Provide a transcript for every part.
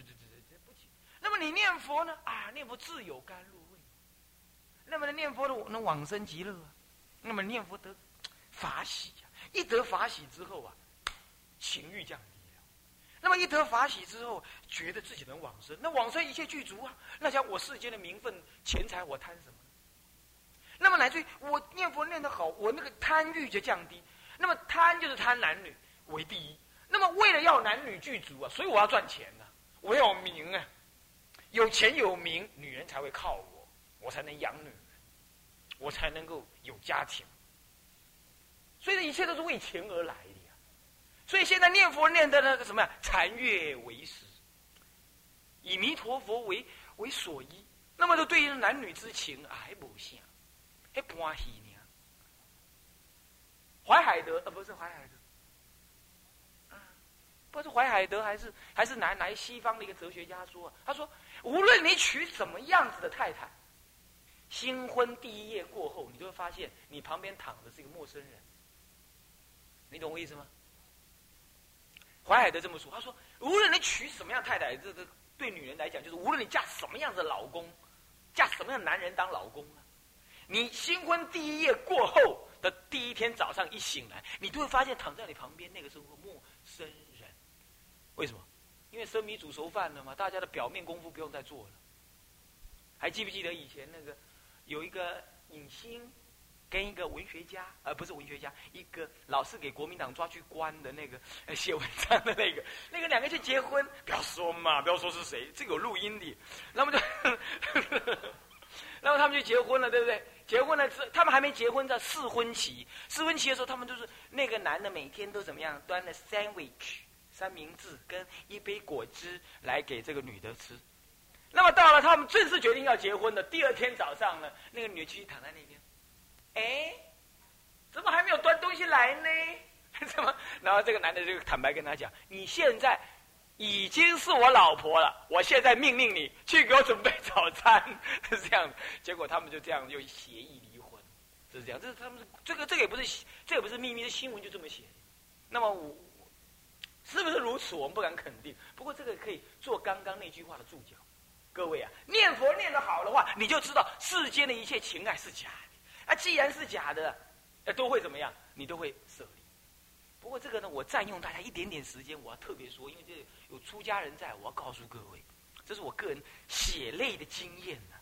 这这这这不行。那么你念佛呢？啊，念佛自有甘露味。那么念佛的能往生极乐啊。那么念佛得法喜呀，一得法喜之后啊，情欲降低了。那么一得法喜之后，觉得自己能往生，那往生一切具足啊。那讲我世间的名分、钱财，我贪什么？那么乃至于我念佛念得好，我那个贪欲就降低。那么贪就是贪男女为第一。那么为了要男女具足啊，所以我要赚钱呐，我要名啊，有钱有名，女人才会靠我，我才能养女人，我才能够有家庭。所以这一切都是为钱而来的呀。所以现在念佛念的那个什么呀，禅悦为师，以弥陀佛为为所依。那么就对于男女之情还不像，还欢喜呢。怀海德呃，不是怀海德。不是怀海德还是还是哪哪西方的一个哲学家说，他说无论你娶什么样子的太太，新婚第一夜过后，你就会发现你旁边躺的是一个陌生人。你懂我意思吗？怀海德这么说，他说无论你娶什么样太太，这个对女人来讲，就是无论你嫁什么样的老公，嫁什么样男人当老公呢？你新婚第一夜过后的第一天早上一醒来，你都会发现躺在你旁边那个是个陌生。为什么？因为生米煮熟饭了嘛，大家的表面功夫不用再做了。还记不记得以前那个有一个影星跟一个文学家，呃不是文学家，一个老是给国民党抓去关的那个 写文章的那个，那个两个去结婚，不要说嘛，不要说是谁，这个有录音的。那么就，然后他们就结婚了，对不对？结婚了，他们还没结婚，在试婚期，试婚期的时候，他们就是那个男的每天都怎么样，端了 sandwich。三明治跟一杯果汁来给这个女的吃，那么到了他们正式决定要结婚的第二天早上呢，那个女的继续躺在那边，哎，怎么还没有端东西来呢？怎么？然后这个男的就坦白跟他讲：“你现在已经是我老婆了，我现在命令你去给我准备早餐。” 是这样结果他们就这样就协议离婚，就是这样。这是他们这个这个也不是这也不是秘密的新闻，就这么写。那么我。是不是如此？我们不敢肯定。不过这个可以做刚刚那句话的注脚。各位啊，念佛念得好的话，你就知道世间的一切情爱是假的。啊，既然是假的，那都会怎么样？你都会舍离。不过这个呢，我占用大家一点点时间，我要特别说，因为这有出家人在，我要告诉各位，这是我个人血泪的经验呢。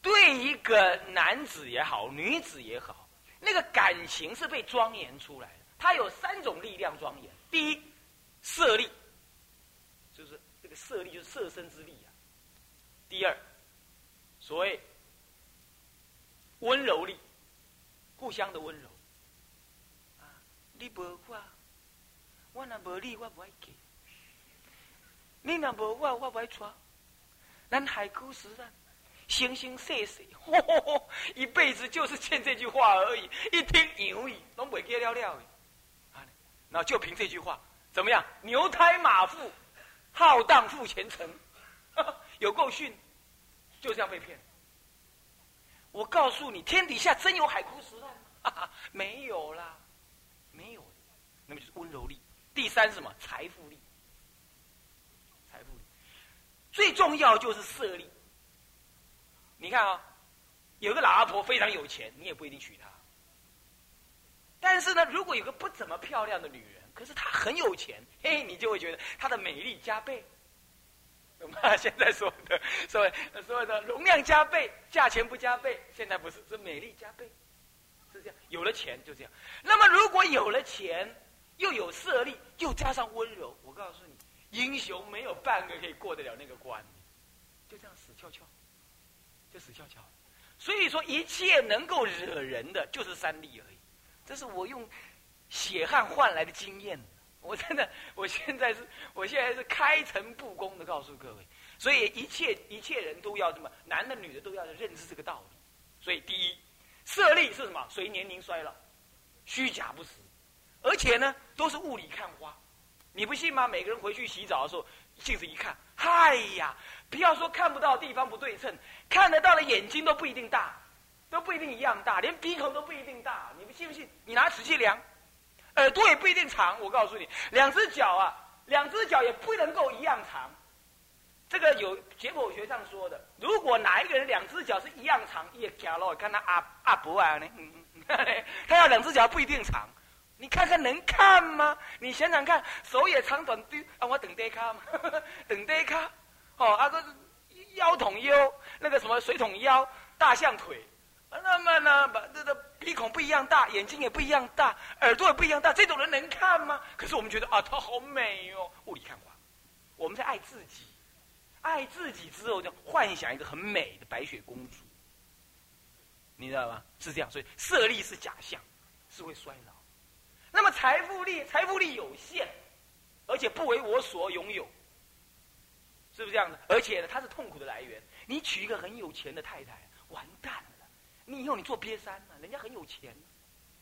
对一个男子也好，女子也好，那个感情是被庄严出来的。它有三种力量庄严。第一，色力，就是这个色力，就是色身之力啊。第二，所谓温柔力，互相的温柔。啊，你无我，我若无你，我不爱给；你若无我，我不爱娶。咱海枯石烂，生生世世，一辈子就是欠这句话而已。一听牛语，拢袂记了了的。那就凭这句话，怎么样？牛胎马腹，浩荡赴前程，有够逊，就这样被骗。我告诉你，天底下真有海枯石烂？没有啦，没有。那么就是温柔力。第三是什么？财富力。财富力，最重要就是色力。你看啊，有个老阿婆非常有钱，你也不一定娶她。但是呢，如果有个不怎么漂亮的女人，可是她很有钱，嘿，你就会觉得她的美丽加倍。懂吗？现在说的所谓所谓的容量加倍，价钱不加倍，现在不是，是美丽加倍，是这样。有了钱就这样。那么如果有了钱，又有色力，又加上温柔，我告诉你，英雄没有半个可以过得了那个关，就这样死翘翘，就死翘翘。所以说，一切能够惹人的，就是三力而已。这是我用血汗换来的经验，我真的，我现在是，我现在是开诚布公的告诉各位，所以一切一切人都要这么，男的女的都要认知这个道理。所以第一，色力是什么？随年龄衰老，虚假不实，而且呢，都是雾里看花。你不信吗？每个人回去洗澡的时候，镜子一看，嗨呀，不要说看不到地方不对称，看得到的眼睛都不一定大。都不一定一样大，连鼻孔都不一定大，你们信不信？你拿尺去量，耳朵也不一定长。我告诉你，两只脚啊，两只脚也不能够一样长。这个有解剖学上说的，如果哪一个人两只脚是一样长，也假了，看他阿阿伯啊呢，他要两只脚不一定长，你看看能看吗？你想想看，手也长短短，啊，我等待卡嘛，等待卡，哦，啊个腰筒腰，那个什么水桶腰，大象腿，那么呢，把这个鼻孔不一样大，眼睛也不一样大，耳朵也不一样大，这种人能看吗？可是我们觉得啊，他好美哦，雾里看花，我们在爱自己。爱自己之后，就幻想一个很美的白雪公主，你知道吗？是这样，所以色力是假象，是会衰老。那么财富力，财富力有限，而且不为我所拥有，是不是这样的？而且呢，它是痛苦的来源。你娶一个很有钱的太太，完蛋！你以后你做瘪三了，人家很有钱，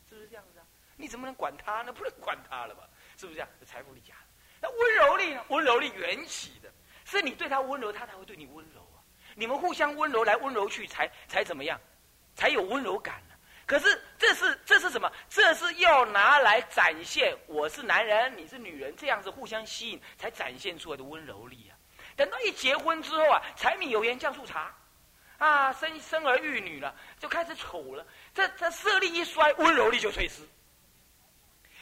是不是这样子啊？你怎么能管他呢？不能管他了吧？是不是这样？财富力假的。那温柔力呢？温柔力缘起的。是你对他温柔，他才会对你温柔啊！你们互相温柔来温柔去，才才怎么样？才有温柔感呢。可是这是这是什么？这是要拿来展现我是男人，你是女人，这样子互相吸引，才展现出来的温柔力啊！等到一结婚之后啊，柴米油盐酱醋茶，啊，生生儿育女了，就开始丑了。这这色力一衰，温柔力就退失。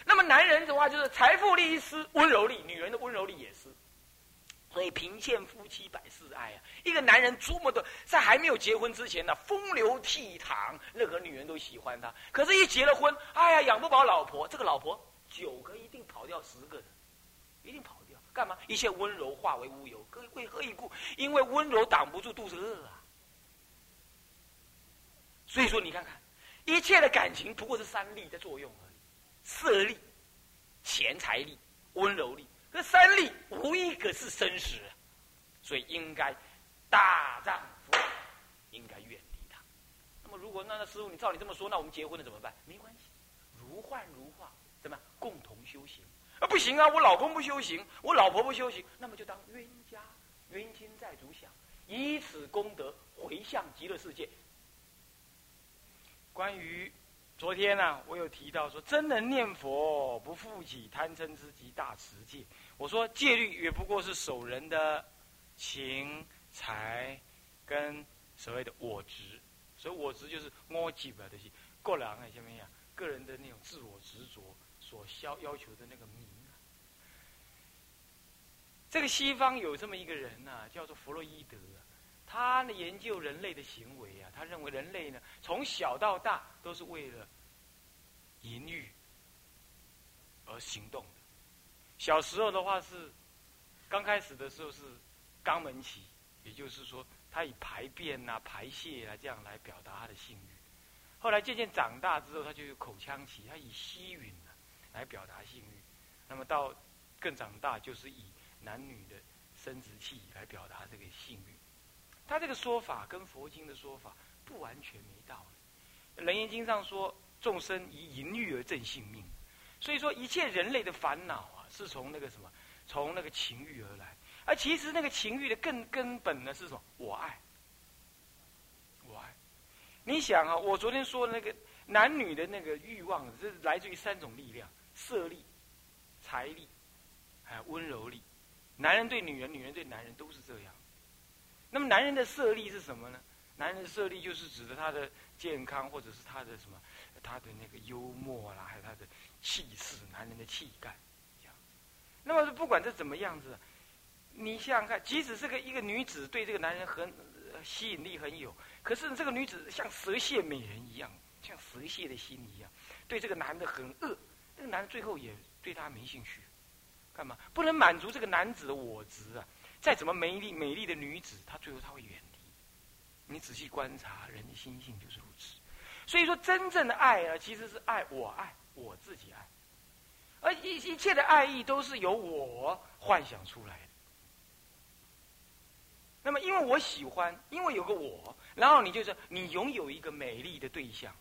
那么男人的话，就是财富力一失，温柔力，女人的温柔力也失。所以贫贱夫妻百事哀啊！一个男人多么的，在还没有结婚之前呢，风流倜傥，任何女人都喜欢他。可是，一结了婚，哎呀，养不饱老婆，这个老婆九个一定跑掉十个的，一定跑掉。干嘛？一切温柔化为乌有，为何一故？因为温柔挡不住肚子饿啊！所以说，你看看，一切的感情不过是三力在作用而已：色力、钱财力、温柔力。这三力无一个是生死，所以应该大丈夫应该远离他。那么，如果那那师傅，你照你这么说，那我们结婚了怎么办？没关系，如幻如化，怎么样共同修行？啊，不行啊！我老公不修行，我老婆不修行，那么就当冤家冤亲债主想，以此功德回向极乐世界。关于。昨天呢，我有提到说，真人念佛不负起贪嗔痴及大持戒。我说戒律也不过是守人的情财跟所谓的我执，所以我执就是我基本的些个人啊，什么呀？个人的那种自我执着所消要求的那个名。这个西方有这么一个人呢，叫做弗洛伊德。他呢研究人类的行为啊，他认为人类呢从小到大都是为了淫欲而行动的。小时候的话是刚开始的时候是肛门期，也就是说他以排便啊、排泄啊这样来表达他的性欲。后来渐渐长大之后，他就有口腔期，他以吸吮啊来表达性欲。那么到更长大，就是以男女的生殖器来表达这个性欲。他这个说法跟佛经的说法不完全没道理。《楞严经》上说，众生以淫欲而正性命，所以说一切人类的烦恼啊，是从那个什么，从那个情欲而来。而其实那个情欲的更根本呢是什么？我爱，我爱。你想啊，我昨天说那个男女的那个欲望，这是来自于三种力量：色力、财力，还有温柔力。男人对女人，女人对男人都是这样。那么男人的色力是什么呢？男人的色力就是指的他的健康，或者是他的什么，他的那个幽默啦，还有他的气势，男人的气概，那么不管这怎么样子，你想想看，即使是个一个女子对这个男人很吸引力很有，可是这个女子像蛇蝎美人一样，像蛇蝎的心一样，对这个男的很恶，这个男的最后也对她没兴趣，干嘛？不能满足这个男子的我执啊。再怎么美丽美丽的女子，她最后她会远离。你仔细观察人的心性就是如此。所以说，真正的爱呢，其实是爱我爱我自己爱，而一一切的爱意都是由我幻想出来的。那么，因为我喜欢，因为有个我，然后你就是你拥有一个美丽的对象，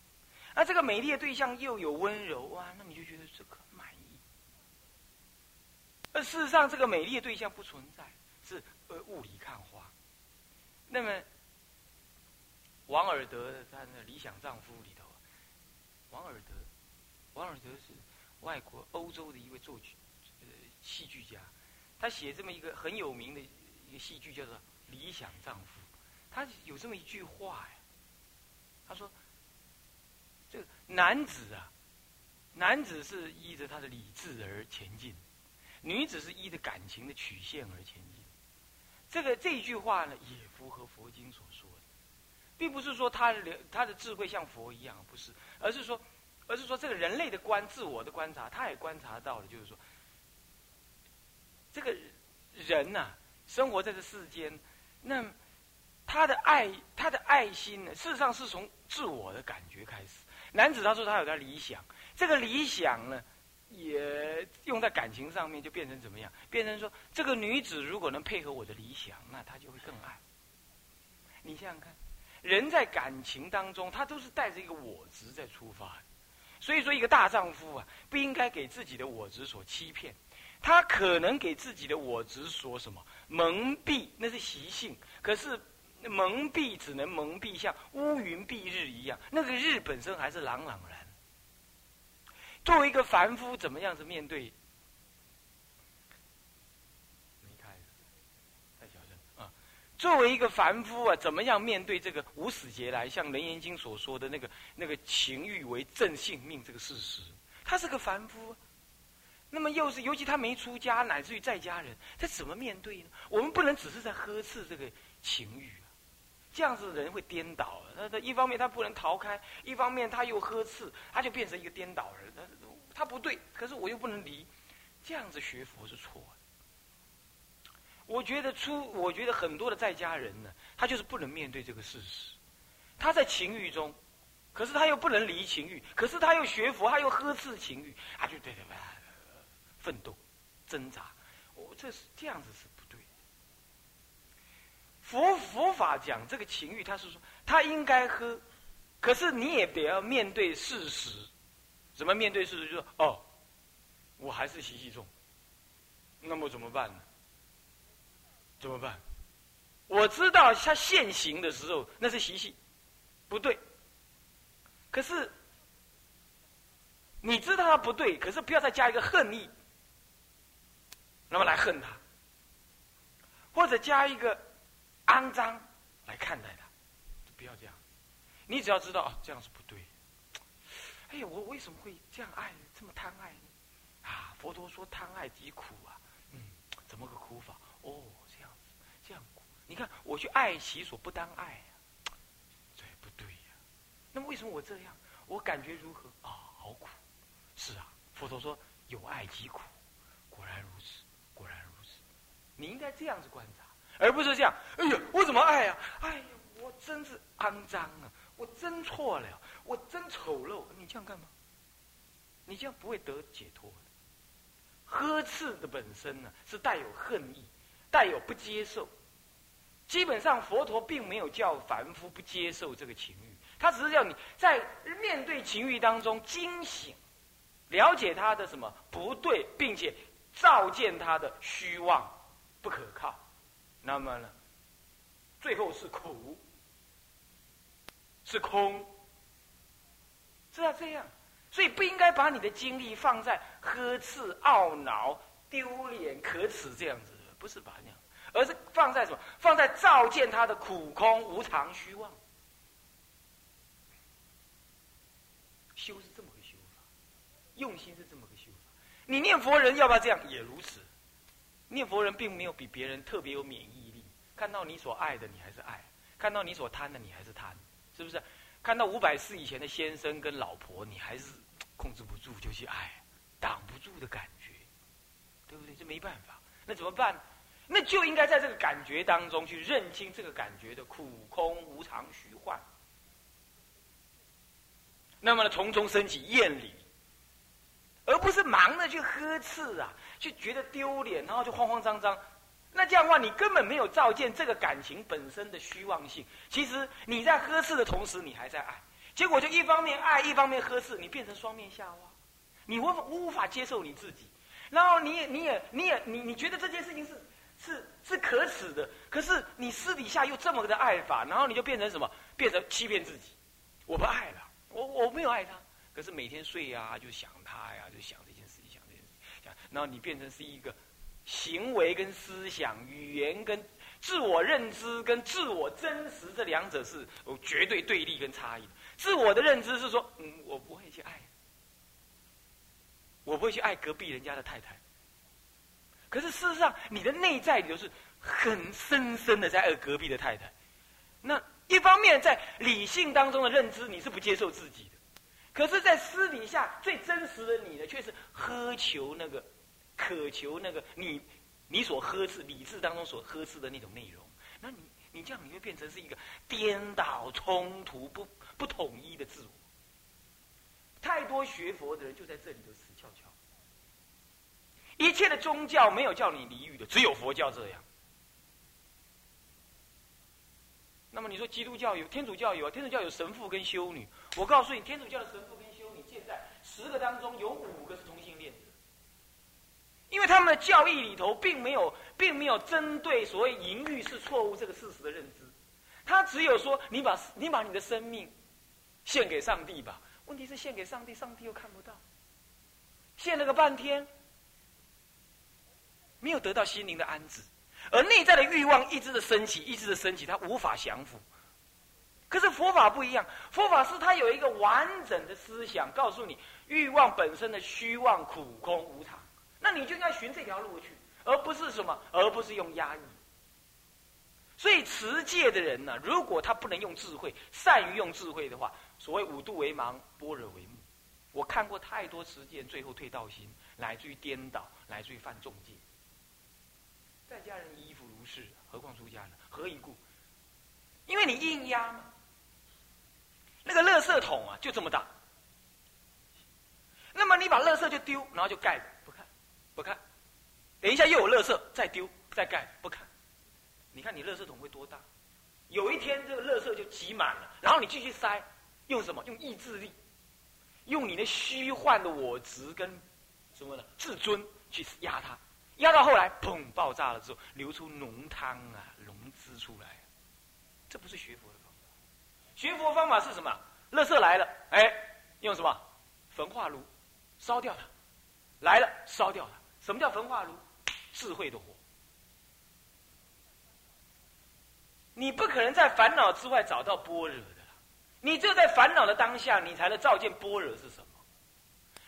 而这个美丽的对象又有温柔啊，那你就觉得这个满意。而事实上，这个美丽的对象不存在。是呃雾里看花。那么，王尔德的他的《理想丈夫》里头，王尔德，王尔德是外国欧洲的一位作曲呃戏剧家。他写这么一个很有名的一个戏剧，叫做《理想丈夫》。他有这么一句话呀，他说：“这个男子啊，男子是依着他的理智而前进，女子是依着感情的曲线而前进。”这个这一句话呢，也符合佛经所说的，并不是说他的他的智慧像佛一样，不是，而是说，而是说这个人类的观自我的观察，他也观察到了，就是说，这个人呐，生活在这世间，那。他的爱，他的爱心呢，事实上是从自我的感觉开始。男子他说他有他理想，这个理想呢，也用在感情上面，就变成怎么样？变成说，这个女子如果能配合我的理想，那她就会更爱。你想想看，人在感情当中，他都是带着一个我执在出发。所以说，一个大丈夫啊，不应该给自己的我执所欺骗。他可能给自己的我执所什么蒙蔽，那是习性。可是。蒙蔽只能蒙蔽，像乌云蔽日一样。那个日本身还是朗朗然。作为一个凡夫，怎么样子面对？没开，太小声啊！作为一个凡夫啊，怎么样面对这个无始劫来，像《楞严经》所说的那个那个情欲为正性命这个事实？他是个凡夫，那么又是尤其他没出家，乃至于在家人，他怎么面对呢？我们不能只是在呵斥这个情欲。这样子的人会颠倒，他他一方面他不能逃开，一方面他又呵斥，他就变成一个颠倒人。他他不对，可是我又不能离，这样子学佛是错的。我觉得出，我觉得很多的在家人呢，他就是不能面对这个事实。他在情欲中，可是他又不能离情欲，可是他又学佛，他又呵斥情欲，他就对对对，奋斗、挣扎。我这是这样子是。佛佛法讲这个情欲，他是说他应该喝，可是你也得要面对事实。怎么面对事实？就说哦，我还是习气重。那么怎么办呢？怎么办？我知道他现行的时候那是习气，不对。可是你知道他不对，可是不要再加一个恨意，那么来恨他，或者加一个。肮脏来看待他，不要这样。你只要知道啊，这样是不对。哎呀，我为什么会这样爱，这么贪爱呢？啊，佛陀说贪爱即苦啊。嗯，怎么个苦法？哦，这样子，这样苦。你看，我去爱其所不当爱呀，这不对呀。那么为什么我这样？我感觉如何？啊，好苦。是啊，佛陀说有爱即苦，果然如此，果然如此。你应该这样子观察。而不是这样，哎呀，我怎么爱呀？哎呀，我真是肮脏啊！我真错了，我真丑陋。你这样干嘛？你这样不会得解脱的。呵斥的本身呢，是带有恨意，带有不接受。基本上，佛陀并没有叫凡夫不接受这个情欲，他只是叫你在面对情欲当中惊醒，了解他的什么不对，并且照见他的虚妄不可靠。那么呢，最后是苦，是空，是要这样，所以不应该把你的精力放在呵斥、懊恼、丢脸、可耻这样子，不是把那样，而是放在什么？放在照见他的苦空、无常、虚妄。修是这么个修法，用心是这么个修法。你念佛人要不要这样？也如此。念佛人并没有比别人特别有免疫力，看到你所爱的你还是爱，看到你所贪的你还是贪，是不是？看到五百世以前的先生跟老婆，你还是控制不住就去爱，挡不住的感觉，对不对？这没办法，那怎么办？那就应该在这个感觉当中去认清这个感觉的苦空无常虚幻，那么呢，从中升起厌离。而不是忙着去呵斥啊，就觉得丢脸，然后就慌慌张张。那这样的话，你根本没有照见这个感情本身的虚妄性。其实你在呵斥的同时，你还在爱，结果就一方面爱，一方面呵斥，你变成双面下挖。你无无法接受你自己，然后你也你也你也你你觉得这件事情是是是可耻的，可是你私底下又这么的爱法，然后你就变成什么？变成欺骗自己。我不爱了，我我没有爱他。可是每天睡呀，就想他呀，想这件事情，想这件事情，想，然后你变成是一个行为跟思想、语言跟自我认知跟自我真实这两者是有绝对对立跟差异的。自我的认知是说，嗯，我不会去爱，我不会去爱隔壁人家的太太。可是事实上，你的内在里头是很深深的在爱隔壁的太太。那一方面在理性当中的认知，你是不接受自己；可是，在私底下最真实的你呢，却是苛求那个。渴求那个你，你所呵斥理智当中所呵斥的那种内容，那你你这样你会变成是一个颠倒冲突不不统一的自我。太多学佛的人就在这里头死翘翘。一切的宗教没有叫你离欲的，只有佛教这样。那么你说基督教有，天主教有？天主教有神父跟修女。我告诉你，天主教的神父跟修女，现在十个当中有五个是同性恋。因为他们的教义里头并没有，并没有针对所谓淫欲是错误这个事实的认知，他只有说你把你把你的生命献给上帝吧。问题是献给上帝，上帝又看不到，献了个半天，没有得到心灵的安置，而内在的欲望一直的升起，一直的升起，他无法降服。可是佛法不一样，佛法是他有一个完整的思想，告诉你欲望本身的虚妄、苦、空、无常。那你就应该循这条路去，而不是什么，而不是用压抑。所以持戒的人呢，如果他不能用智慧，善于用智慧的话，所谓五度为盲，般若为目。我看过太多持戒，最后退道心，乃至于颠倒，乃至于犯重戒。在家人衣服如是，何况出家人？何以故？因为你硬压嘛。那个垃圾桶啊，就这么大。那么你把垃圾就丢，然后就盖着。不看，等一下又有垃圾，再丢再盖，不看。你看你垃圾桶会多大？有一天这个垃圾就挤满了，然后你继续塞，用什么？用意志力，用你的虚幻的我执跟什么呢？自尊去压它，压到后来砰爆炸了之后，流出浓汤啊，浓汁出来。这不是学佛的方法。学佛方法是什么？垃圾来了，哎，用什么？焚化炉烧掉它，来了烧掉它。什么叫焚化炉？智慧的火。你不可能在烦恼之外找到般若的，你只有在烦恼的当下，你才能照见般若是什么。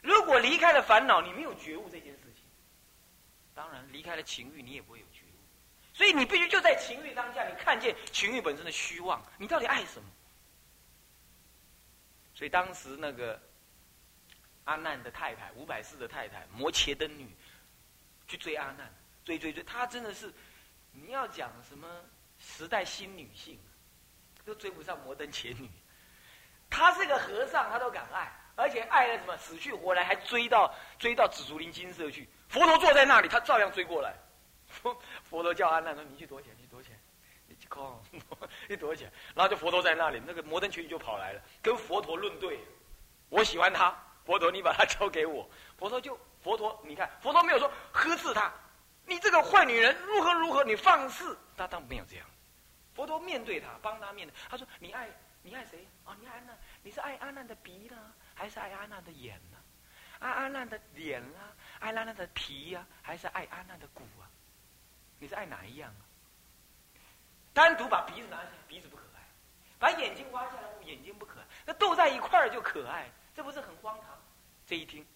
如果离开了烦恼，你没有觉悟这件事，当然离开了情欲，你也不会有觉悟。所以你必须就在情欲当下，你看见情欲本身的虚妄，你到底爱什么？所以当时那个阿难的太太，五百世的太太，摩羯灯女。去追阿难，追追追，她真的是，你要讲什么时代新女性，都追不上摩登前女。他是个和尚，他都敢爱，而且爱的什么死去活来，还追到追到紫竹林金色去。佛陀坐在那里，他照样追过来。佛 佛陀叫阿难说：“你去躲起来，去躲起来，你去空，你躲起来。”然后就佛陀在那里，那个摩登群就跑来了，跟佛陀论对。我喜欢他，佛陀，你把他 交给我。佛陀就。佛陀，你看，佛陀没有说呵斥他，你这个坏女人如何如何，你放肆，他当没有这样。佛陀面对他，帮他面对，他说：“你爱你爱谁？哦，你爱难，你是爱阿难的鼻呢，还是爱阿难的眼呢？爱阿难的脸啊，爱阿难的皮呀，还是爱安娜的骨啊？你是爱哪一样啊？单独把鼻子拿下来，鼻子不可爱；把眼睛挖下来，眼睛不可爱。那斗在一块儿就可爱，这不是很荒唐？这一听。”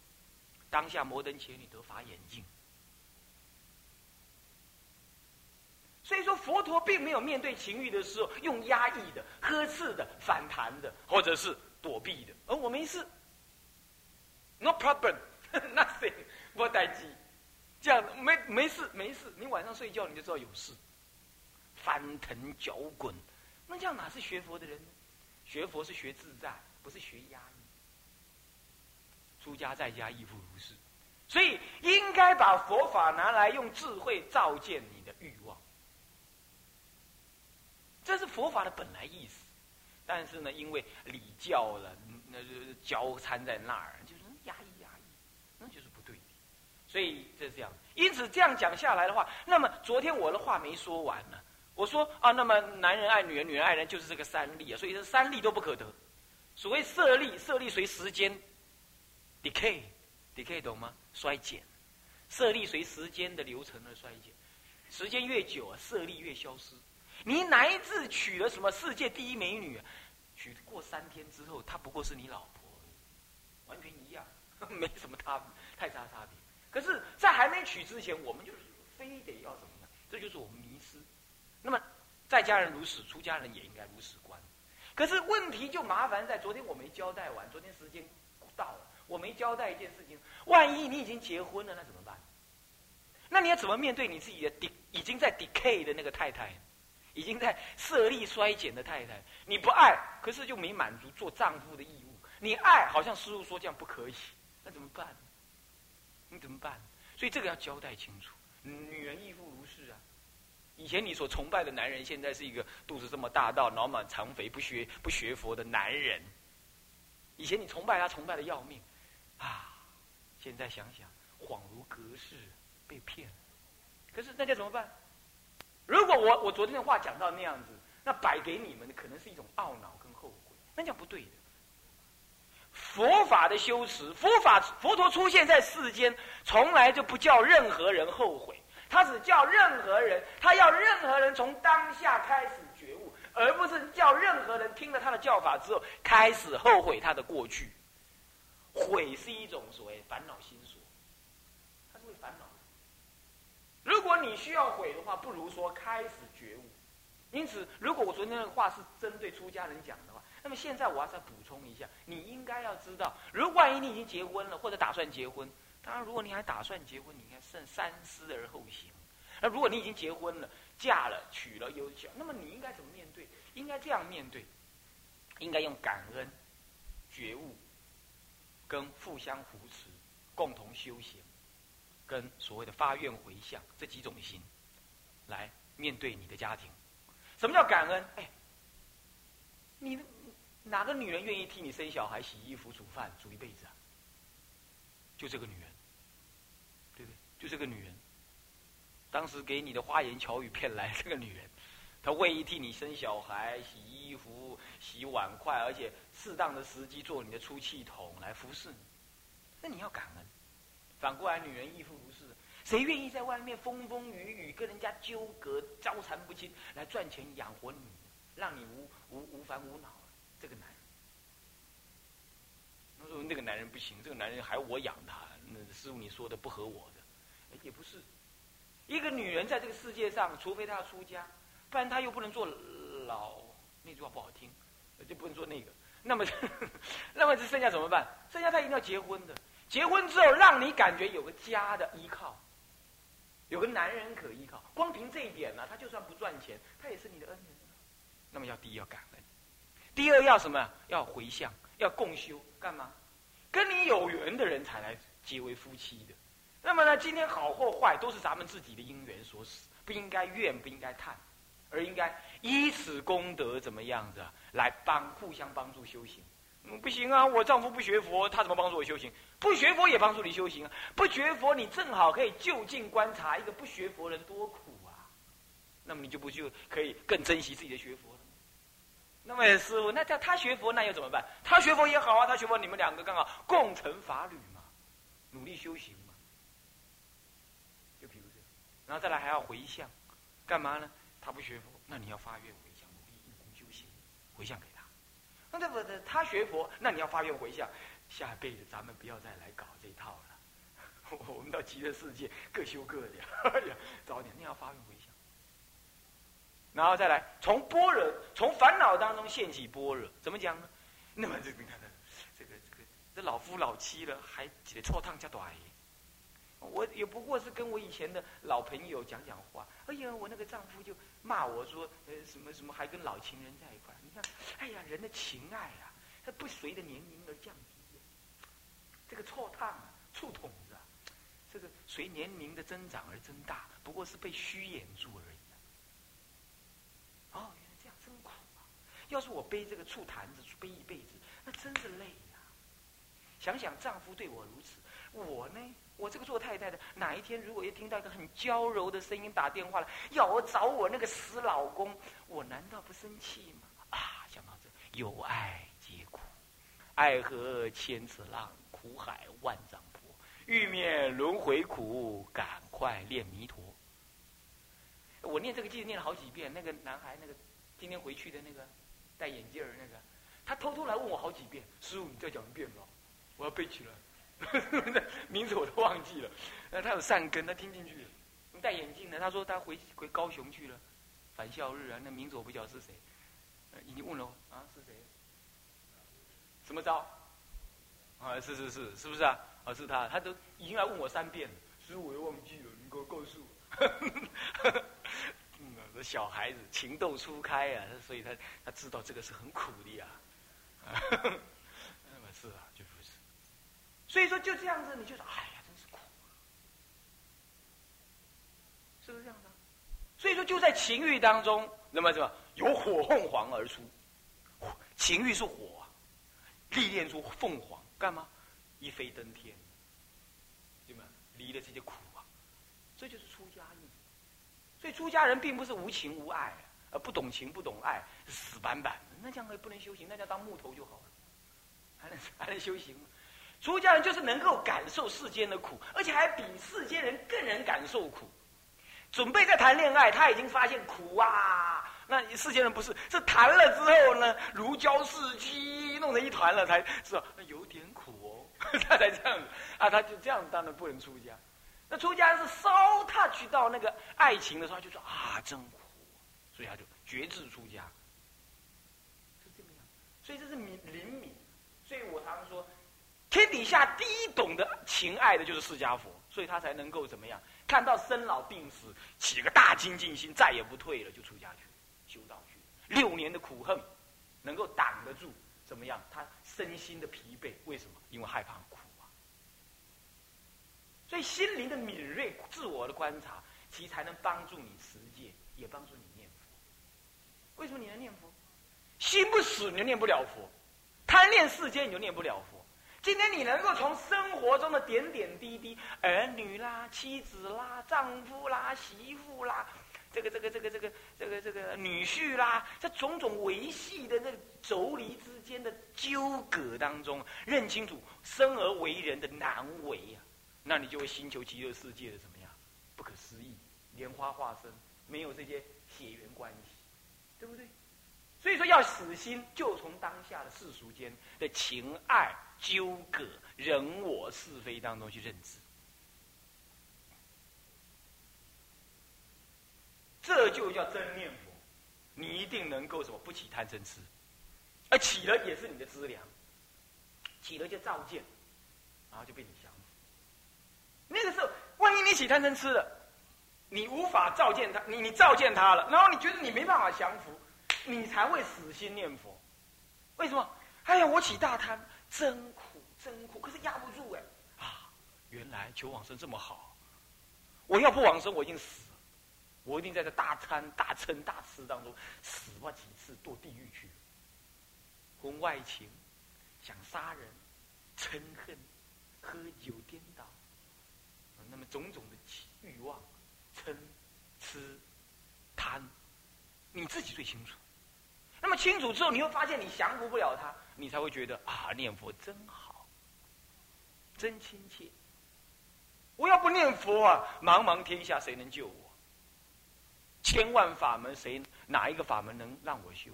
当下摩登伽女得法眼镜，所以说佛陀并没有面对情欲的时候用压抑的、呵斥的、反弹的，或者是躲避的。而我没事，no problem，nothing，我待机，这样没没事没事。你晚上睡觉你就知道有事，翻腾搅滚，那这样哪是学佛的人呢？学佛是学自在，不是学压抑。出家在家亦复如是，所以应该把佛法拿来用智慧照见你的欲望，这是佛法的本来意思。但是呢，因为礼教了，那就交掺在那儿，就是压抑压抑，那就是不对的。所以就是这样。因此这样讲下来的话，那么昨天我的话没说完呢。我说啊，那么男人爱女人，女人爱人，就是这个三力啊。所以这三力都不可得。所谓色力，色力随时间。decay，decay 懂吗？衰减，色力随时间的流程而衰减，时间越久啊，色力越消失。你乃至娶了什么世界第一美女，啊娶过三天之后，她不过是你老婆，完全一样，没什么差太大差别。可是，在还没娶之前，我们就是非得要怎么样？这就是我们迷失。那么，在家人如此，出家人也应该如此观。可是问题就麻烦在昨天我没交代完，昨天时间到了，我没交代一件事情。万一你已经结婚了，那怎么办？那你要怎么面对你自己的 d 已经在 decay 的那个太太，已经在色力衰减的太太？你不爱，可是就没满足做丈夫的义务。你爱，好像师傅说这样不可以，那怎么办？你怎么办？所以这个要交代清楚。女人亦复如是啊。以前你所崇拜的男人，现在是一个肚子这么大到脑满肠肥、不学不学佛的男人。以前你崇拜他，崇拜的要命，啊！现在想想，恍如隔世。被骗了，可是那该怎么办？如果我我昨天的话讲到那样子，那摆给你们的可能是一种懊恼跟后悔，那叫不对的。佛法的修持，佛法佛陀出现在世间，从来就不叫任何人后悔，他只叫任何人，他要任何人从当下开始觉悟，而不是叫任何人听了他的教法之后开始后悔他的过去。悔是一种所谓烦恼心所。如果你需要悔的话，不如说开始觉悟。因此，如果我昨天的话是针对出家人讲的话，那么现在我要再补充一下，你应该要知道，如果万一你已经结婚了，或者打算结婚，当然，如果你还打算结婚，你应该慎三思而后行。那如果你已经结婚了、嫁了、娶了有小，那么你应该怎么面对？应该这样面对，应该用感恩、觉悟，跟互相扶持，共同修行。跟所谓的发愿回向这几种心，来面对你的家庭。什么叫感恩？哎，哪个女人愿意替你生小孩、洗衣服、煮饭、煮一辈子啊？就这个女人，对不对？就这个女人，当时给你的花言巧语骗来 这个女人，她愿意替你生小孩、洗衣服、洗碗筷，而且适当的时机做你的出气筒来服侍你，那你要感恩。反过来，女人亦复如是。谁愿意在外面风风雨雨跟人家纠葛、纠缠不清，来赚钱养活你，让你无无无烦无恼？这个男人，他说那个男人不行，这个男人还我养他。那师傅你说的不合我的，也不是。一个女人在这个世界上，除非她要出家，不然她又不能做老。那句话不好听，就不能做那个。那么，那么这剩下怎么办？剩下她一定要结婚的。结婚之后，让你感觉有个家的依靠，有个男人可依靠。光凭这一点呢，他就算不赚钱，他也是你的恩人。那么要第一要感恩，第二要什么？要回向，要共修。干嘛？跟你有缘的人才来结为夫妻的。那么呢，今天好或坏都是咱们自己的因缘所使，不应该怨，不应该叹，而应该依此功德怎么样子来帮互相帮助修行。不行啊！我丈夫不学佛，他怎么帮助我修行？不学佛也帮助你修行啊！不学佛，你正好可以就近观察一个不学佛人多苦啊！那么你就不就可以更珍惜自己的学佛？那么师傅，那叫他学佛，那又怎么办？他学佛也好啊，他学佛，你们两个刚好共成法侣嘛，努力修行嘛。就比如这样，然后再来还要回向，干嘛呢？他不学佛，那你要发愿回向，努力用功修行，回向给他。那这不是他学佛，那你要发愿回向，下辈子咱们不要再来搞这套了。我们到极乐世界各修各的，哎呀，早点你要发愿回向，然后再来从般若、从烦恼当中现起般若，怎么讲呢？那么这你看看，这个这个这老夫老妻了，还得错烫加短。我也不过是跟我以前的老朋友讲讲话。哎呀，我那个丈夫就骂我说，呃，什么什么，还跟老情人在一块你看，哎呀，人的情爱啊，它不随着年龄而降低。这个错烫啊，触筒子啊，这个随年龄的增长而增大，不过是被虚掩住而已。哦，原来这样真苦啊！要是我背这个醋坛子背一辈子，那真是累呀。想想丈夫对我如此，我呢？我这个做太太的，哪一天如果又听到一个很娇柔的声音打电话了，要我找我那个死老公，我难道不生气吗？啊，想到这，有爱皆苦，爱河千尺浪，苦海万丈波。欲灭轮回苦，赶快练弥陀。我念这个记念了好几遍。那个男孩，那个今天回去的那个戴眼镜儿那个，他偷偷来问我好几遍：“师傅，你再讲一遍吧，我要背起来。”名字我都忘记了。那他有善根，他听进去了。戴眼镜的，他说他回回高雄去了，返校日啊。那名字我不晓得是谁，已经问了啊，是谁？什么招？啊，是是是，是不是啊？啊，是他，他都已经来问我三遍了，师傅我又忘记了，你给我告诉我。嗯，小孩子情窦初开啊，所以他他知道这个是很苦的呀。那 么是啊，就不是。所以说就这样子，你就说，哎呀，真是苦，是不是这样的？所以说就在情欲当中，那么什么有火凤凰而出，情欲是火，历练出凤凰干嘛？一飞登天，对吗？离了这些苦啊，这就是。所以出家人并不是无情无爱，而不懂情不懂爱，死板板，那这样也不能修行，那叫当木头就好了，还能还能修行吗？出家人就是能够感受世间的苦，而且还比世间人更能感受苦。准备在谈恋爱，他已经发现苦啊，那世间人不是，是谈了之后呢，如胶似漆，弄成一团了，才知道有点苦哦，他才这样子啊，他就这样，当然不能出家。那出家是稍 touch 到那个爱情的时候，就说啊，真苦，所以他就绝志出家，是这么样。所以这是敏灵敏，所以我常常说，天底下第一懂得情爱的就是释迦佛，所以他才能够怎么样，看到生老病死，起个大精进心，再也不退了，就出家去修道去。六年的苦恨，能够挡得住怎么样？他身心的疲惫，为什么？因为害怕苦。所以心灵的敏锐、自我的观察，其实才能帮助你实践，也帮助你念佛。为什么你能念佛？心不死，你就念不了佛；贪恋世间，你就念不了佛。今天你能够从生活中的点点滴滴，儿女啦、妻子啦、丈夫啦、媳妇啦，这个、这个、这个、这个、这个、这个女婿啦，这种种维系的那个妯娌之间的纠葛当中，认清楚生而为人的难为啊！那你就会星球极乐世界的怎么样？不可思议，莲花化身，没有这些血缘关系，对不对？所以说要死心，就从当下的世俗间的情爱纠葛、人我是非当中去认知，这就叫真念佛。你一定能够什么不起贪嗔痴，而起了也是你的资粮，起了就照见，然后就被你。那个时候，万一你起贪嗔痴了，你无法照见他，你你照见他了，然后你觉得你没办法降服，你才会死心念佛。为什么？哎呀，我起大贪，真苦，真苦，可是压不住哎！啊，原来求往生这么好，我要不往生，我已经死，我一定在这大贪、大嗔、大痴当中死过几次，堕地狱去。婚外情，想杀人，嗔恨，喝酒颠倒。种种的欲望、嗔、痴、贪，你自己最清楚。那么清楚之后，你会发现你降服不了他，你才会觉得啊，念佛真好，真亲切。我要不念佛啊，茫茫天下谁能救我？千万法门，谁哪一个法门能让我修？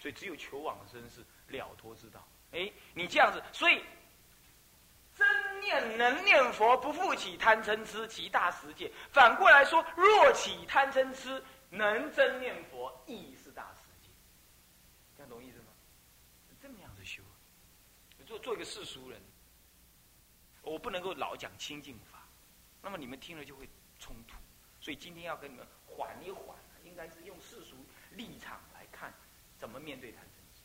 所以只有求往生是了脱之道。哎，你这样子，所以。真念能念佛，不复起贪嗔痴，其大实界。反过来说，若起贪嗔痴，能真念佛，亦是大实界。这样懂意思吗？这么样子修，做做一个世俗人，我不能够老讲清净法，那么你们听了就会冲突。所以今天要跟你们缓一缓，应该是用世俗立场来看，怎么面对贪嗔痴。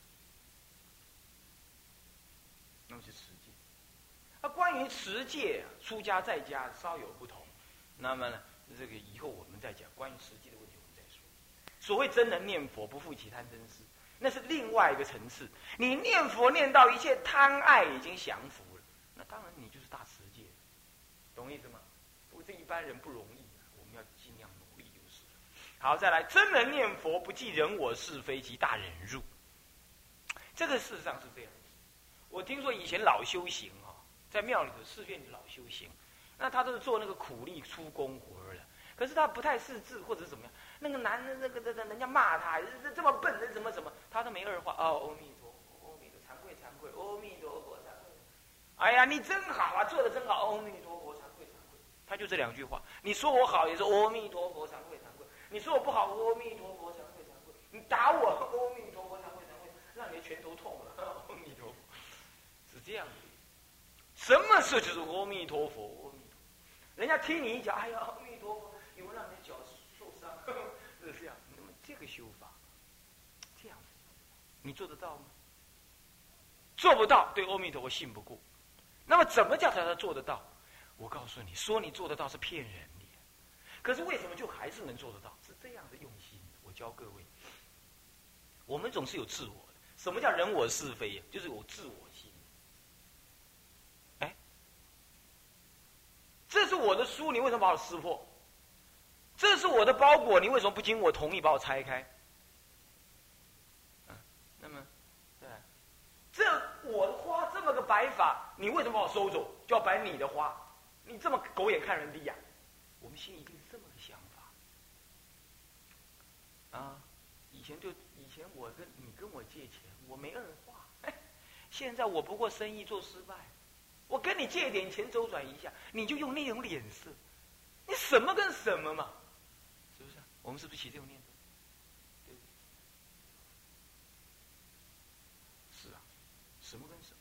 那么是实。关于持戒，出家在家稍有不同。那么呢，这个以后我们再讲关于持戒的问题，我们再说。所谓真能念佛，不负其贪嗔痴，那是另外一个层次。你念佛念到一切贪爱已经降服了，那当然你就是大持戒，懂意思吗？不过这一般人不容易，我们要尽量努力就是。好，再来，真能念佛，不计人我是非及大忍辱。这个事实上是这样。我听说以前老修行。在庙里头寺院里老修行，那他都是做那个苦力出工活的，可是他不太识字或者是怎么样。那个男人，那个那个人家骂他，这这么笨，这怎么怎么，他都没二话。哦，阿弥陀佛，阿弥陀，惭愧惭愧，阿弥陀佛，惭愧。哎呀，你真好啊，做的真好，阿弥陀佛，惭愧惭愧。他就这两句话。你说我好也是阿弥陀佛，惭愧惭愧。你说我不好，阿弥陀佛，惭愧惭愧。你打我，阿弥陀佛，惭愧惭愧，让你的拳头痛了，阿弥陀佛。是这样的。什么事就是阿弥陀佛，阿弥陀。人家踢你一脚，哎呀，阿弥陀佛，你会让你脚受伤？是这样。那么这个修法，这样子，你做得到吗？做不到，对阿弥陀佛信不过。那么怎么叫才能做得到？我告诉你说，你做得到是骗人的。可是为什么就还是能做得到？是这样的用心。我教各位，我们总是有自我的。什么叫人我是非呀？就是有自我心。哎，这这是我的书，你为什么把我撕破？这是我的包裹，你为什么不经我同意把我拆开？嗯，那么，对，这我的花这么个摆法，你为什么把我收走？就要摆你的花？你这么狗眼看人低呀？我们心里一定是这么个想法。啊，以前就以前我跟你跟我借钱，我没二话。现在我不过生意做失败，我跟你借点钱周转一下，你就用那种脸色，你什么跟什么嘛？是不是？我们是不是起这种念头？是啊，什么跟什么？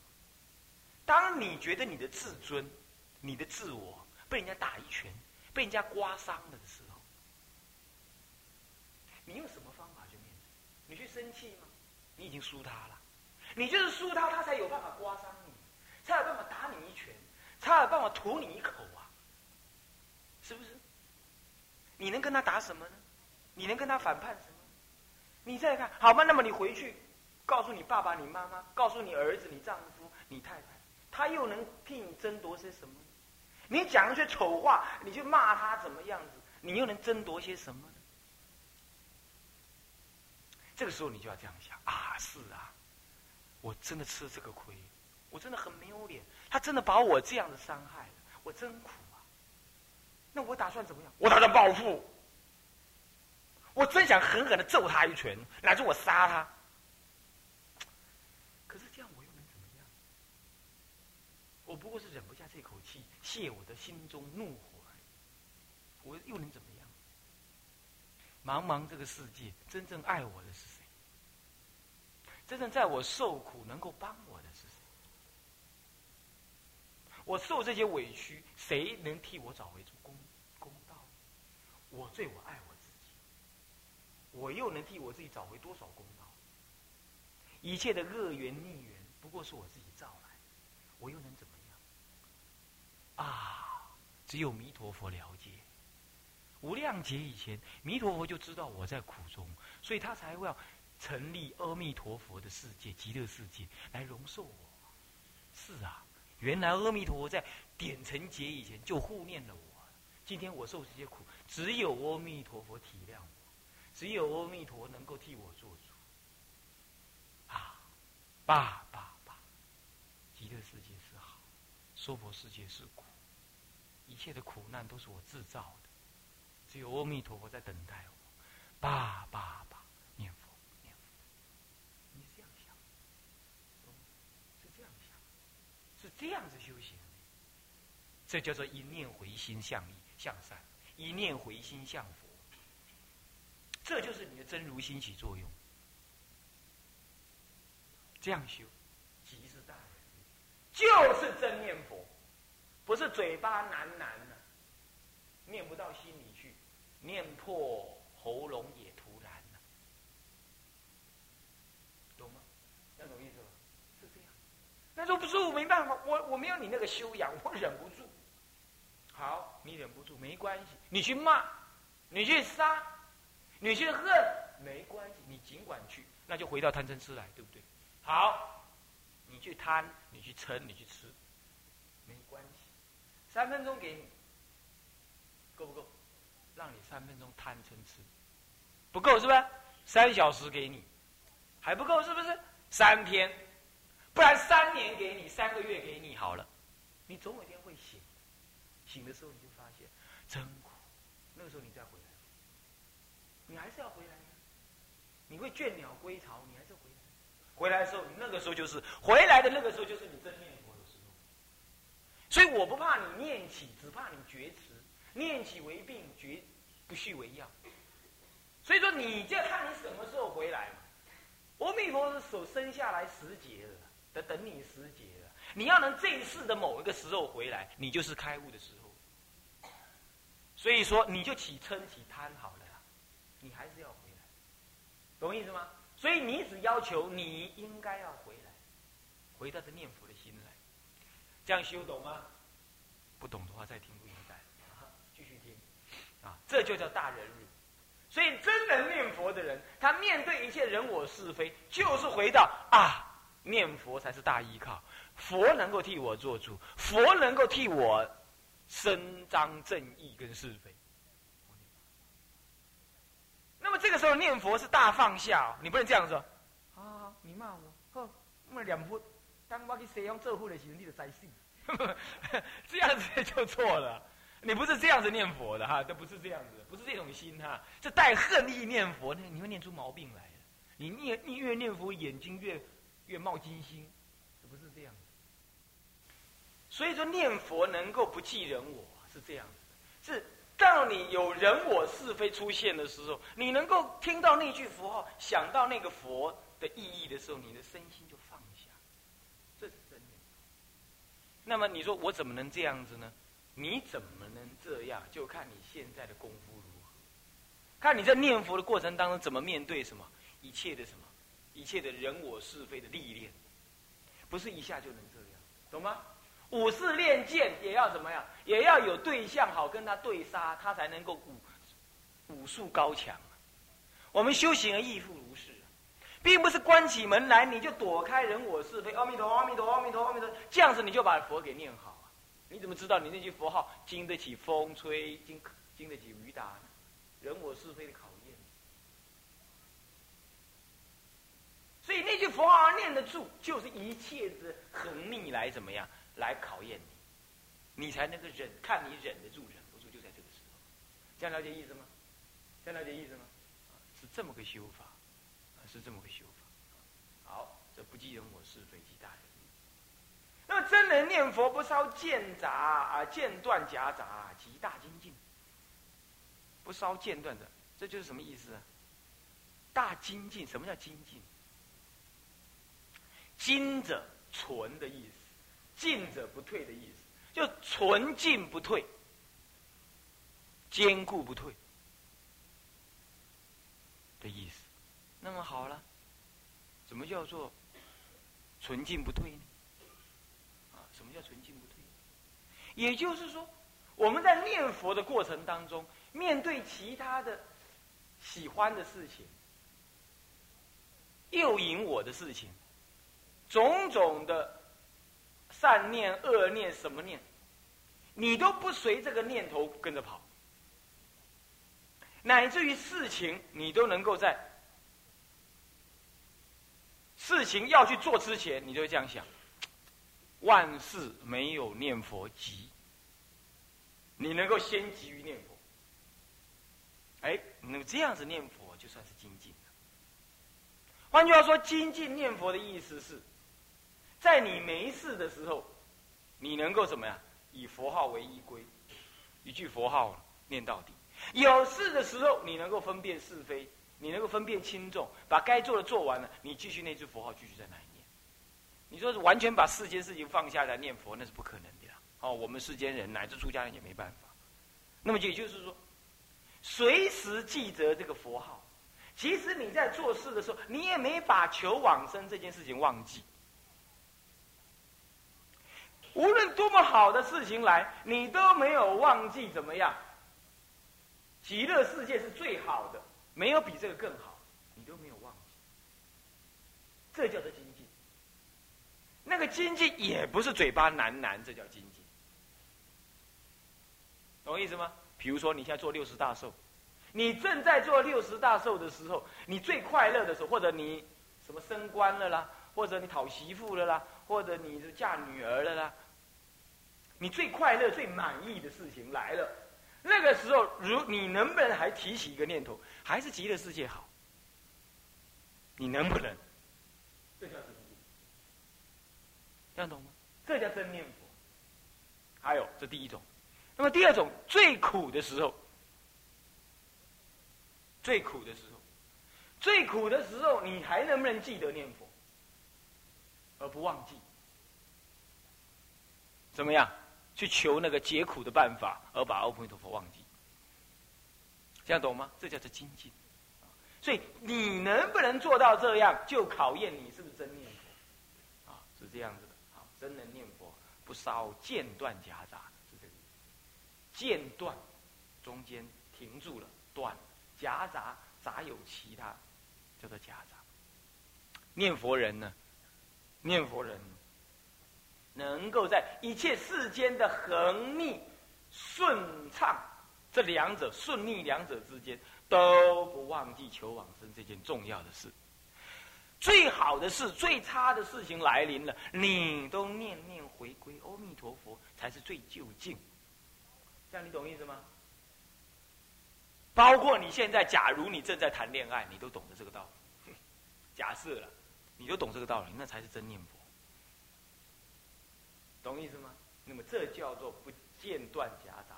当你觉得你的自尊、你的自我被人家打一拳、被人家刮伤了的时候，你用什么方法去面对？你去生气吗？你已经输他了，你就是输他，他才有办法刮伤你，才有办法打你一拳，才有办法吐你一口啊！是不是？你能跟他打什么呢？你能跟他反叛什么？你再看好吧？那么你回去，告诉你爸爸、你妈妈，告诉你儿子、你丈夫、你太太，他又能替你争夺些什么？你讲一些丑话，你去骂他怎么样子？你又能争夺些什么呢？这个时候你就要这样想啊！是啊，我真的吃这个亏，我真的很没有脸。他真的把我这样的伤害了，我真苦啊！那我打算怎么样？我打算报复。我真想狠狠的揍他一拳，乃至我杀他。可是这样我又能怎么样？我不过是忍不下这口气，泄我的心中怒火而已。我又能怎么样？茫茫这个世界，真正爱我的是谁？真正在我受苦能够帮我的是？我受这些委屈，谁能替我找回公公道？我最我爱我自己。我又能替我自己找回多少公道？一切的恶缘逆缘，不过是我自己造来，我又能怎么样？啊！只有弥陀佛了解。无量劫以前，弥陀佛就知道我在苦中，所以他才会要成立阿弥陀佛的世界、极乐世界来容受我。是啊，原来阿弥陀佛在点成劫以前就护念了我。今天我受这些苦，只有阿弥陀佛体谅我。只有阿弥陀能够替我做主，啊，爸爸爸，极乐世界是好，娑婆世界是苦，一切的苦难都是我制造的，只有阿弥陀佛在等待我，爸爸爸，念佛念佛，你这样想，是这样想，是这样子修行，这叫做一念回心向意向善，一念回心向佛。这就是你的真如心起作用，这样修，即是大人，就是真念佛，不是嘴巴喃喃的，念不到心里去，念破喉咙也突然了，懂吗？那懂意思吗？是这样。那说不是我没办法，我我没有你那个修养，我忍不住。好，你忍不住没关系，你去骂，你去杀。你去恨没关系，你尽管去，那就回到贪嗔痴来，对不对？好，你去贪，你去嗔，你去吃，没关系。三分钟给你，够不够？让你三分钟贪嗔痴，不够是吧？三小时给你，还不够是不是？三天，不然三年给你，三个月给你好了，你总有一天会醒，醒的时候你就发现真苦，那个时候你再回来，你还是要回来。你会倦鸟归巢，你还是回来。回来的时候，你那个时候就是回来的那个时候，就是你真念佛的时候。所以我不怕你念起，只怕你觉迟。念起为病，觉不续为药。所以说，你就看你什么时候回来嘛。阿弥陀佛手伸下来时节了，等你时节了。你要能这一世的某一个时候回来，你就是开悟的时候。所以说，你就起嗔起贪好了，你还是要回来，懂意思吗？所以你只要求你应该要回来，回到这念佛的心来，这样修懂吗？不懂的话再听录音带，继续听，啊，这就叫大人日。所以真能念佛的人，他面对一切人我是非，就是回到啊，念佛才是大依靠，佛能够替我做主，佛能够替我伸张正义跟是非。那么这个时候念佛是大放下，你不能这样说。啊，你骂我，哼，那两佛，当我去西方做佛的时候，你就在信，这样子就错了。你不是这样子念佛的哈，这不是这样子，不是这种心哈，这带恨意念佛，那你会念出毛病来的你念你越念佛，眼睛越月冒金星，是不是这样？所以说念佛能够不记人我是这样子，是。到你有人我是非出现的时候，你能够听到那句符号，想到那个佛的意义的时候，你的身心就放下，这是真的。那么你说我怎么能这样子呢？你怎么能这样？就看你现在的功夫如何，看你在念佛的过程当中怎么面对什么一切的什么一切的人我是非的历练，不是一下就能这样，懂吗？武士练剑也要怎么样？也要有对象好跟他对杀，他才能够武武术高强。我们修行而亦复如是，并不是关起门来你就躲开人我是非。阿弥陀，阿弥陀，阿弥陀，阿弥陀，这样子你就把佛给念好啊你怎么知道你那句佛号经得起风吹，经经得起雨打？人我是非的考验。所以那句佛号念得住，就是一切的横逆来怎么样？来考验你，你才能够忍，看你忍得住，忍不住，就在这个时候。这样了解意思吗？这样了解意思吗？是这么个修法，是这么个修法。好，这不计人我是非即大人。那么真人念佛不烧间杂啊，间断夹杂，极大精进。不烧间断的，这就是什么意思啊？大精进，什么叫精进？精者纯的意思。进者不退的意思，就纯进不退，坚固不退的意思。那么好了，什么叫做纯进不退呢？啊，什么叫纯进不退？也就是说，我们在念佛的过程当中，面对其他的喜欢的事情、诱引我的事情，种种的。善念、恶念，什么念，你都不随这个念头跟着跑，乃至于事情，你都能够在事情要去做之前，你就这样想：万事没有念佛急，你能够先急于念佛。哎，那么这样子念佛，就算是精进换句话说，精进念佛的意思是。在你没事的时候，你能够怎么样？以佛号为依归，一句佛号念到底。有事的时候，你能够分辨是非，你能够分辨轻重，把该做的做完了，你继续那句佛号继续在那里念。你说是完全把世间事情放下来念佛，那是不可能的。哦，我们世间人乃至出家人也没办法。那么也就是说，随时记得这个佛号。其实你在做事的时候，你也没把求往生这件事情忘记。无论多么好的事情来，你都没有忘记怎么样？极乐世界是最好的，没有比这个更好，你都没有忘记。这叫做精进。那个精进也不是嘴巴喃喃，这叫精进，懂意思吗？比如说你现在做六十大寿，你正在做六十大寿的时候，你最快乐的时候，或者你什么升官了啦，或者你讨媳妇了啦，或者你是嫁女儿了啦。你最快乐、最满意的事情来了，那个时候，如你能不能还提起一个念头，还是极乐世界好？你能不能？这叫真念，这样懂吗？这叫真念佛。还有，这第一种。那么第二种，最苦的时候，最苦的时候，最苦的时候，你还能不能记得念佛，而不忘记？怎么样？去求那个解苦的办法，而把阿弥陀佛忘记？这样懂吗？这叫做精进。所以你能不能做到这样，就考验你是不是真念佛。啊，是这样子的。好，真能念佛，不烧间断夹杂，是这个。间断，中间停住了，断；夹杂，杂有其他，叫做夹杂。念佛人呢？念佛人。能够在一切世间的横逆、顺畅这两者顺逆两者之间，都不忘记求往生这件重要的事。最好的事、最差的事情来临了，你都念念回归阿弥陀佛，才是最究竟。这样你懂意思吗？包括你现在，假如你正在谈恋爱，你都懂得这个道理。假设了，你都懂这个道理，那才是真念佛。懂意思吗？那么这叫做不间断夹杂，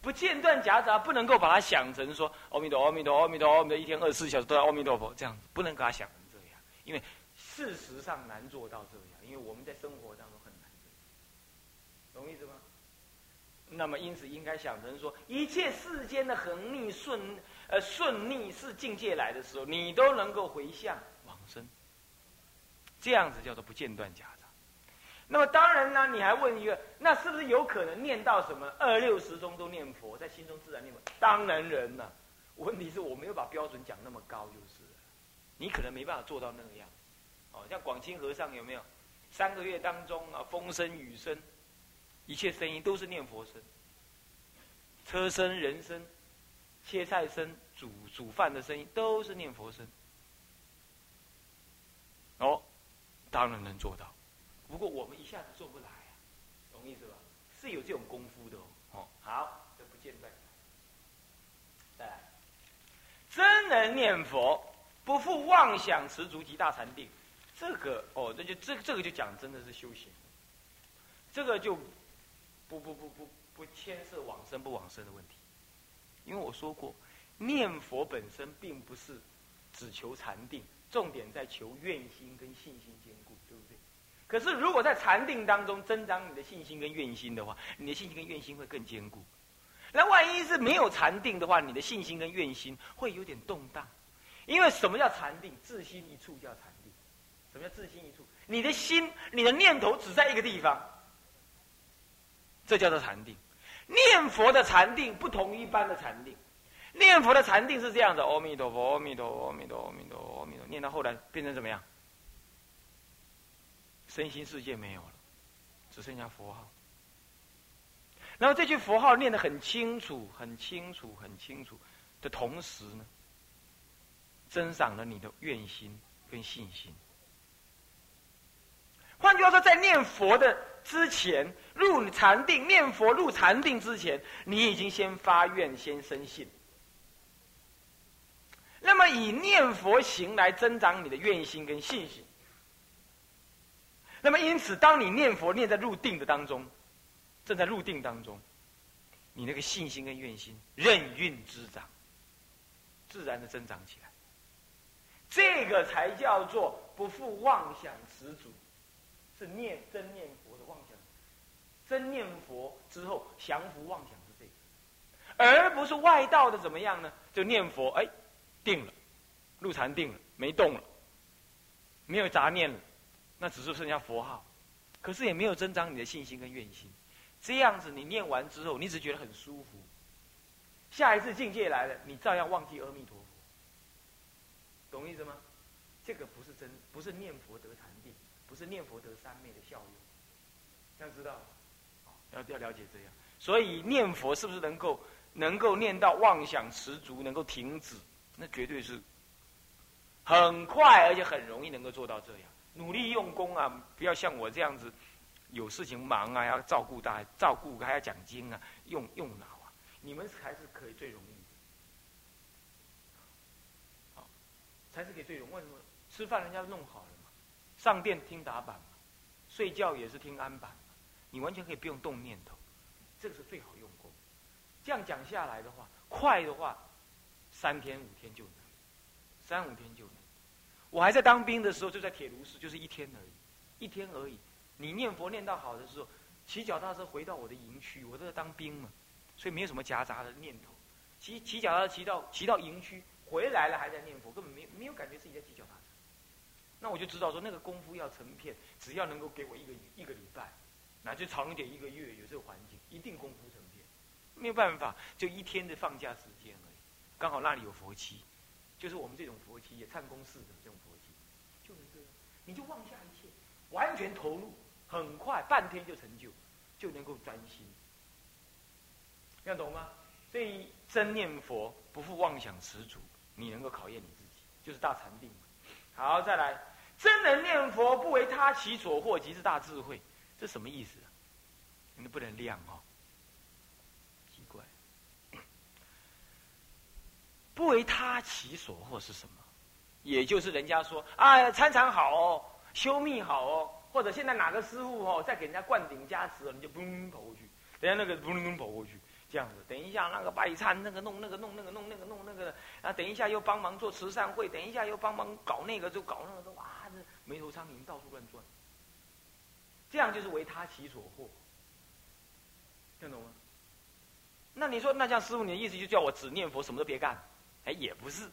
不间断夹杂，不能够把它想成说阿弥陀阿弥陀阿弥陀阿弥陀，一天二十四小时都在阿弥陀佛这样子，不能给他想成这样，因为事实上难做到这样，因为我们在生活当中很难。懂意思吗？那么因此应该想成说，一切世间的横逆顺呃顺逆是境界来的时候，你都能够回向往生，这样子叫做不间断夹。那么当然呢，你还问一个，那是不是有可能念到什么二六十中都念佛，在心中自然念佛？当然人呢，问题是我没有把标准讲那么高，就是，你可能没办法做到那个样。哦，像广清和尚有没有？三个月当中啊，风声雨声，一切声音都是念佛声，车声人声，切菜声煮煮饭的声音都是念佛声。哦，当然能做到。不过我们一下子做不来啊，懂意思吧？是有这种功夫的哦。好，这不见断。再来，真能念佛，不负妄想持足及大禅定。这个哦，那就这这个就讲真的是修行。这个就不不不不不牵涉往生不往生的问题，因为我说过，念佛本身并不是只求禅定，重点在求愿心跟信心兼顾，对不对？可是，如果在禅定当中增长你的信心跟愿心的话，你的信心跟愿心会更坚固。那万一是没有禅定的话，你的信心跟愿心会有点动荡。因为什么叫禅定？自心一处叫禅定。什么叫自心一处？你的心、你的念头只在一个地方，这叫做禅定。念佛的禅定不同一般的禅定。念佛的禅定是这样的：阿弥陀佛，阿弥陀佛，阿弥陀，阿弥陀，阿弥陀。念到后来变成怎么样？身心世界没有了，只剩下佛号。那么这句佛号念得很清楚、很清楚、很清楚的同时呢，增长了你的愿心跟信心。换句话说，在念佛的之前，入禅定念佛入禅定之前，你已经先发愿、先生信。那么以念佛行来增长你的愿心跟信心。那么，因此，当你念佛念在入定的当中，正在入定当中，你那个信心跟愿心任运滋长，自然的增长起来。这个才叫做不负妄想持主，是念真念佛的妄想。真念佛之后降服妄想是这个，而不是外道的怎么样呢？就念佛，哎，定了，入禅定了，没动了，没有杂念了。那只是剩下佛号，可是也没有增长你的信心跟愿心。这样子，你念完之后，你只觉得很舒服。下一次境界来了，你照样忘记阿弥陀佛。懂意思吗？这个不是真，不是念佛得禅定，不是念佛得三昧的效用。要知道，要要了解这样。所以念佛是不是能够能够念到妄想十足，能够停止？那绝对是很快，而且很容易能够做到这样。努力用功啊！不要像我这样子，有事情忙啊，要照顾大照顾还要讲经啊，用用脑啊，你们才是可以最容易。好，才是可以最容易。为什么？吃饭人家弄好了嘛，上殿听打板嘛，睡觉也是听安板嘛，你完全可以不用动念头，这个是最好用功。这样讲下来的话，快的话，三天五天就能，三五天就能。我还在当兵的时候，就在铁炉寺，就是一天而已，一天而已。你念佛念到好的时候，骑脚踏车回到我的营区，我都在当兵嘛，所以没有什么夹杂的念头。骑骑脚踏车骑到骑到营区回来了，还在念佛，根本没没有感觉自己在骑脚踏车。那我就知道说，那个功夫要成片，只要能够给我一个一个礼拜，那就长一点一个月，有这个环境，一定功夫成片。没有办法，就一天的放假时间而已，刚好那里有佛期，就是我们这种佛期也唱公式的这种，你就放下一切，完全投入。很快，半天就成就，就能够专心，要懂吗？所以真念佛不负妄想持足，你能够考验你自己，就是大禅定。好，再来，真能念佛不为他其所惑，即是大智慧。这什么意思啊？你不能量哦，奇怪。不为他其所惑是什么？也就是人家说啊，参禅好哦，修密好哦。或者现在哪个师傅哦，再给人家灌顶加持，你就嘣跑过去，等下那个嘣嘣跑过去，这样子。等一下那个拜忏，那个弄那个弄那个弄那个弄那个，啊等一下又帮忙做慈善会，等一下又帮忙搞那个就搞那个，都哇，这眉头苍蝇到处乱转。这样就是为他其所惑，听懂吗？那你说，那这样师傅，你的意思就叫我只念佛，什么都别干？哎，也不是。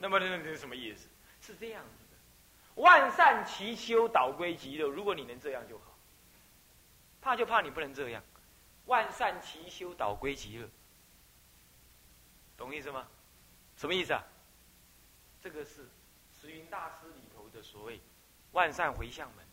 那么那是什么意思？是这样子的。万善齐修，导归极乐。如果你能这样就好。怕就怕你不能这样。万善齐修，导归极乐。懂意思吗？什么意思啊？这个是慈云大师里头的所谓万善回向门。